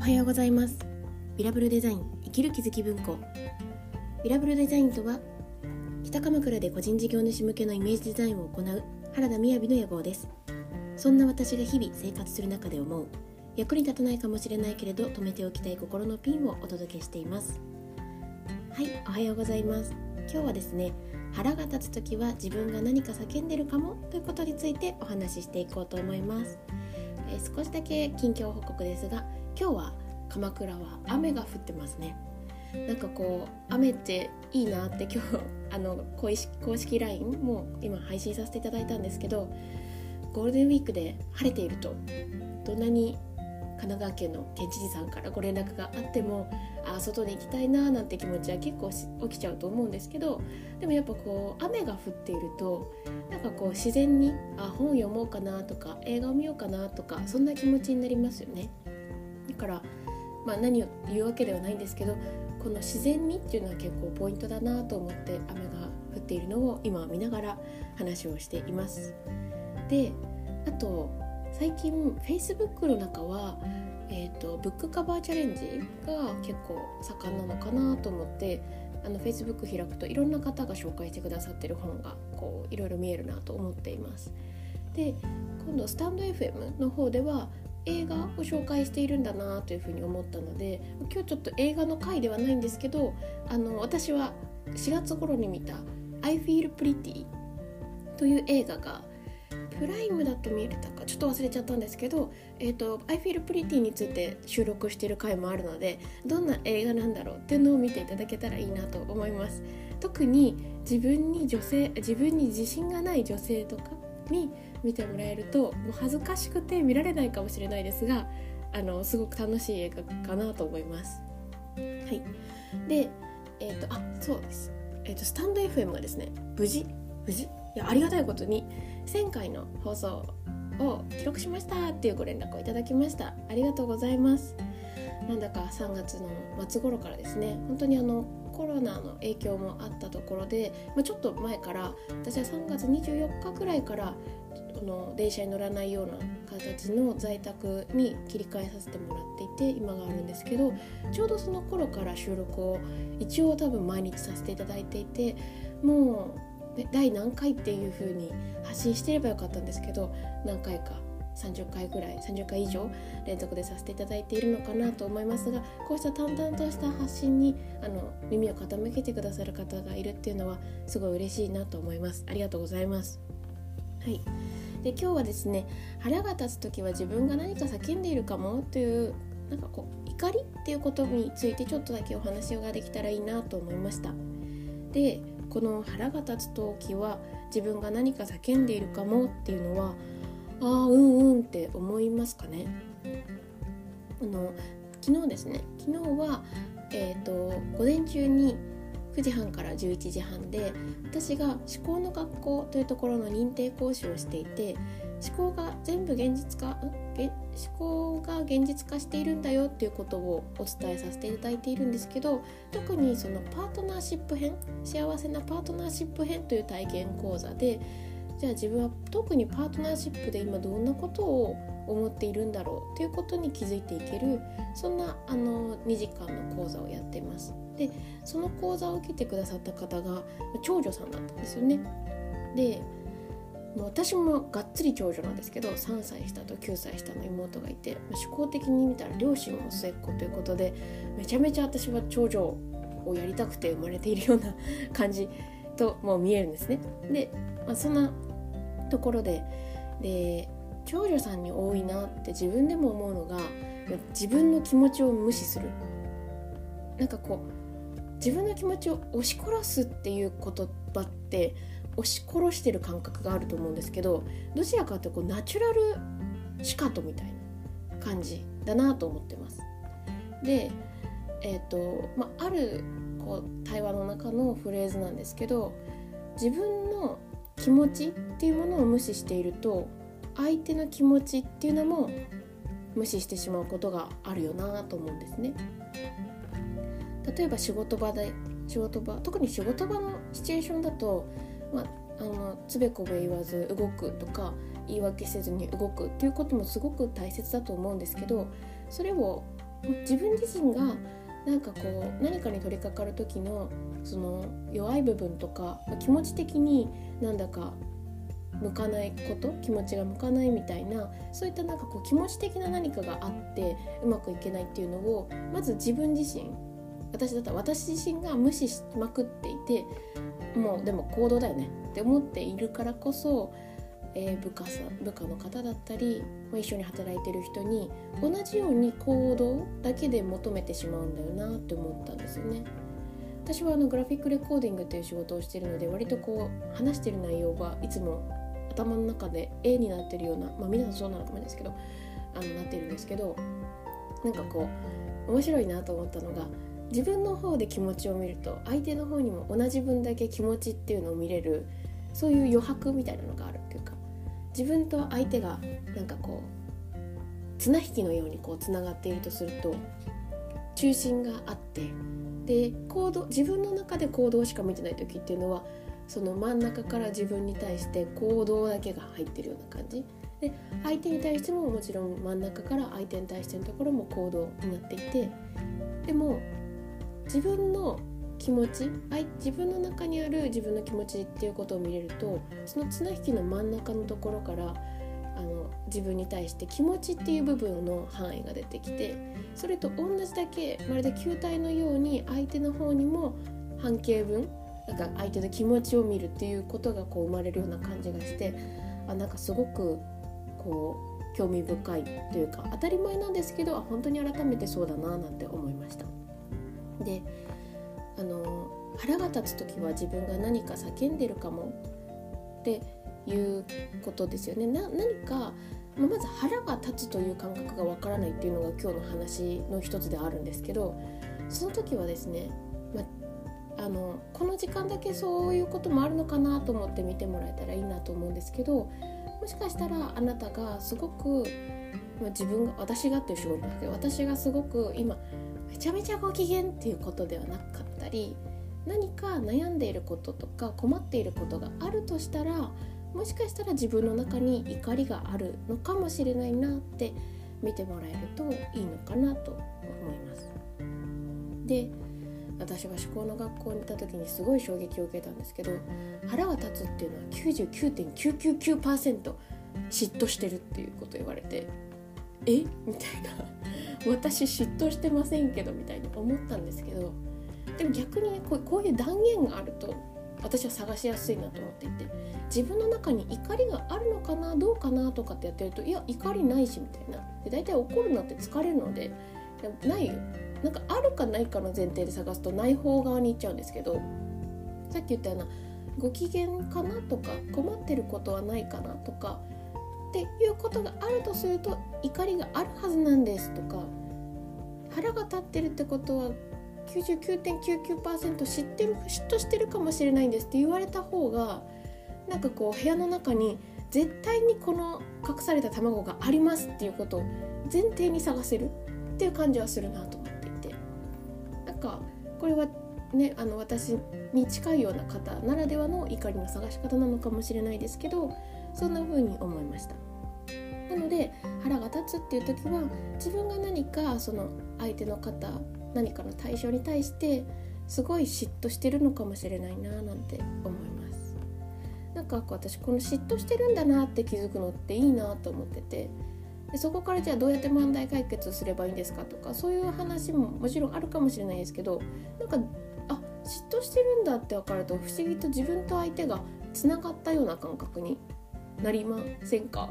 おはようございます。ビラブルデザイン生きる気づき文庫。ビラブルデザインとは北鎌倉で個人事業主向けのイメージデザインを行う原田雅の野望です。そんな私が日々生活する中で思う役に立たないかもしれないけれど止めておきたい心のピンをお届けしています。はいおはようございます。今日はですね腹が立つ時は自分が何か叫んでるかもということについてお話ししていこうと思います、えー、少しだけ近況報告ですが今日は鎌倉は雨が降ってますねなんかこう雨っていいなって今日あの公式公式 LINE も今配信させていただいたんですけどゴールデンウィークで晴れているとどんなに神奈川県の県知事さんからご連絡があってもあ外に行きたいななんて気持ちは結構起きちゃうと思うんですけどでもやっぱこう雨が降っているとなんかこう自然にあ本読もうかなとか映画を見ようかなとかそんな気持ちになりますよね。だから、まあ、何を言うわけではないんですけどこの自然にっていうのは結構ポイントだなと思って雨が降っているのを今見ながら話をしています。であと最近 Facebook の中は、えーと、ブックカバーチャレンジが結構盛んなのかなと思ってあの Facebook 開くといろんな方が紹介してくださってる本がこういろいろ見えるなと思っています。で今度スタンド FM の方では映画を紹介しているんだなというふうに思ったので今日ちょっと映画の回ではないんですけどあの私は4月頃に見た「I Feel Pretty」という映画がプライムだと見れたかちょっと忘れちゃったんですけど「えーと、I Feel Pretty」について収録している回もあるのでどんな映画なんだろうっていうのを見ていただけたらいいなと思います。特に自分に女性自分に自信がない女性とかに見てもらえるともう恥ずかしくて見られないかもしれないですがあのすごく楽しい映画かなと思います。はい、で、えーと、あそうです、えーと、スタンド FM がですね無事無事？いやありがたいことに1000回の放送を記録しましたっていうご連絡をいただきました。ありがとうございます。なんだか3月の末頃からですね本当にあのコロナの影響もあったところで、まあ、ちょっと前から私は3月24日くらいからこの電車に乗らないような形の在宅に切り替えさせてもらっていて今があるんですけどちょうどその頃から収録を一応多分毎日させていただいていてもう第何回っていう風に発信してればよかったんですけど何回か30回ぐらい30回以上連続でさせていただいているのかなと思いますがこうした淡々とした発信にあの耳を傾けてくださる方がいるっていうのはすごい嬉しいなと思います。ありがとうございます。はい。で今日はですね腹が立つ時は自分が何か叫んでいるかもというなんかこう怒りっていうことについてちょっとだけお話ができたらいいなと思いました。でこの腹が立つ時は自分が何か叫んでいるかもっていうのはああうんうんって思いますかね。あの昨日ですね。昨日はえっ、ー、と午前中に9時半から11時半で私が思考の学校というところの認定講師をしていて思考が全部現実化思考が現実化しているんだよっていうことをお伝えさせていただいているんですけど特にそのパートナーシップ編幸せなパートナーシップ編という体験講座でじゃあ自分は特にパートナーシップで今どんなことを思っているんだろうということに気づいていけるそんなあの2時間の講座をやってます。でその講座を受けてくださった方が長女さんだったんですよね。でもう私もがっつり長女なんですけど3歳下と9歳下の妹がいて思考的に見たら両親も末っ子ということでめちゃめちゃ私は長女をやりたくて生まれているような感じともう見えるんですね。で、まあ、そんなところでで長女さんに多いなって自分でも思うのが自分の気持ちを無視するなんかこう自分の気持ちを押し殺すっていう言葉って押し殺してる感覚があると思うんですけどどちらかというとこうナチュラルシカトみたいな感じだなと思ってます。で、えーとまあ、あるこう対話の中のフレーズなんですけど自分の気持ちっていうものを無視していると相手の気持ちっていうのも無視してしまうことがあるよなと思うんですね。例えば仕事場で仕事場特に仕事場のシチュエーションだと、まあ、あのつべこべ言わず動くとか言い訳せずに動くっていうこともすごく大切だと思うんですけどそれを自分自身がなんかこう何かに取り掛かる時のその弱い部分とか気持ち的になんだか向かないこと気持ちが向かないみたいなそういったなんかこう気持ち的な何かがあってうまくいけないっていうのをまず自分自身私だったら私自身が無視しまくっていてもうでも行動だよねって思っているからこそ、えー、部下さ部下の方だったり、まあ、一緒に働いてる人に同じように行動だけで求めてしまうんだよなって思ったんですよね。私はあのグラフィックレコーディングっていう仕事をしてるので割とこう話してる内容がいつも頭の中で絵になってるようなまあ皆さんそうなのかもですけどあのなってるんですけどなんかこう面白いなと思ったのが自分の方で気持ちを見ると相手の方にも同じ分だけ気持ちっていうのを見れるそういう余白みたいなのがあるっていうか自分と相手がなんかこう綱引きのようにこうつながっているとすると中心があってで行動自分の中で行動しか見てない時っていうのはその真ん中から自分に対して行動だけが入ってるような感じ。で相手に対してももちろん真ん中から相手に対してのところも行動になっていてでも自分の気持ち自分の中にある自分の気持ちっていうことを見れるとその綱引きの真ん中のところからあの自分に対して気持ちっていう部分の範囲が出てきてそれと同じだけまるで球体のように相手の方にも半径分なんか相手の気持ちを見るっていうことがこう生まれるような感じがしてあなんかすごくこう興味深いというか当たり前なんですけど本当に改めてそうだななんて思いました。であの腹が立つ時は自分が何か叫んでるかもっていうことですよね。な何かままず腹が立つという感覚がわからないっていうのが今日の話の一つであるんですけどその時はですね、まあのこの時間だけそういうこともあるのかなと思って見てもらえたらいいなと思うんですけどもしかしたらあなたがすごく、まあ、自分が私がっていう仕事だけど私がすごく今めちゃめちゃご機嫌っていうことではなかったり何か悩んでいることとか困っていることがあるとしたらもしかしたら自分の中に怒りがあるのかもしれないなって見てもらえるといいのかなと思います。で私は思考の学校に行った時にすごい衝撃を受けたんですけど腹が立つっていうのは99.999%嫉妬してるっていうこと言われてえ？みたいな 私嫉妬してませんけどみたいに思ったんですけどでも逆にこうこういう断言があると私は探しやすいなと思っていて自分の中に怒りがあるのかなどうかなとかってやってるといや怒りないしみたいな。で大体怒るのって疲れるのでないよ。なんかあるかないかの前提で探すとない方側に行っちゃうんですけどさっき言ったようなご機嫌かなとか困ってることはないかなとかっていうことがあるとすると怒りがあるはずなんですとか腹が立ってるってことは99.99%知ってる嫉妬してるかもしれないんですって言われた方がなんかこう部屋の中に絶対にこの隠された卵がありますっていうことを前提に探せるっていう感じはするなと思っていて。なんかこれはねあの私に近いような方ならではの怒りの探し方なのかもしれないですけどそんな風に思いました。なので腹が立つっていう時は自分が何かその相手の方何かの対象に対してすごい嫉妬してるのかもしれないななんて思います。なんか私この嫉妬してるんだなって気づくのっていいなと思ってて。でそこからじゃあどうやって問題解決すればいいんですかとかそういう話ももちろんあるかもしれないですけどなんかあ嫉妬してるんだって分かると不思議と自分と相手がつながったような感覚になりませんか？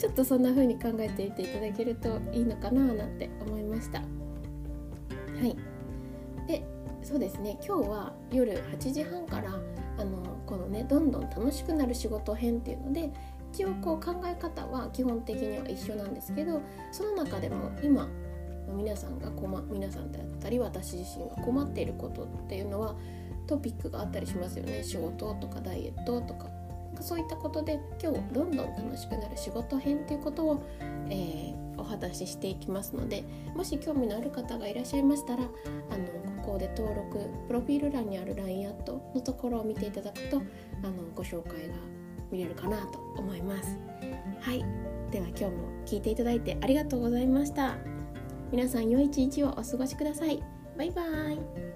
ちょっとそんな風に考えていていただけるといいのかななんて思いました。はい。でそうですね。今日は夜8時半からあのこのねどんどん楽しくなる仕事編っていうので一応こう考え方は基本的には一緒なんですけどその中でも今皆さんが困皆さんだったり私自身が困っていることっていうのはトピックがあったりしますよね。仕事とかダイエットとかそういったことで今日どんどん楽しくなる仕事編ということを、えー、お話ししていきますのでもし興味のある方がいらっしゃいましたらあのここで登録プロフィール欄にある LINE アットのところを見ていただくとあのご紹介が見れるかなと思います。はいでは今日も聞いていただいてありがとうございました。皆さん良い一日をお過ごしくださいバイバイ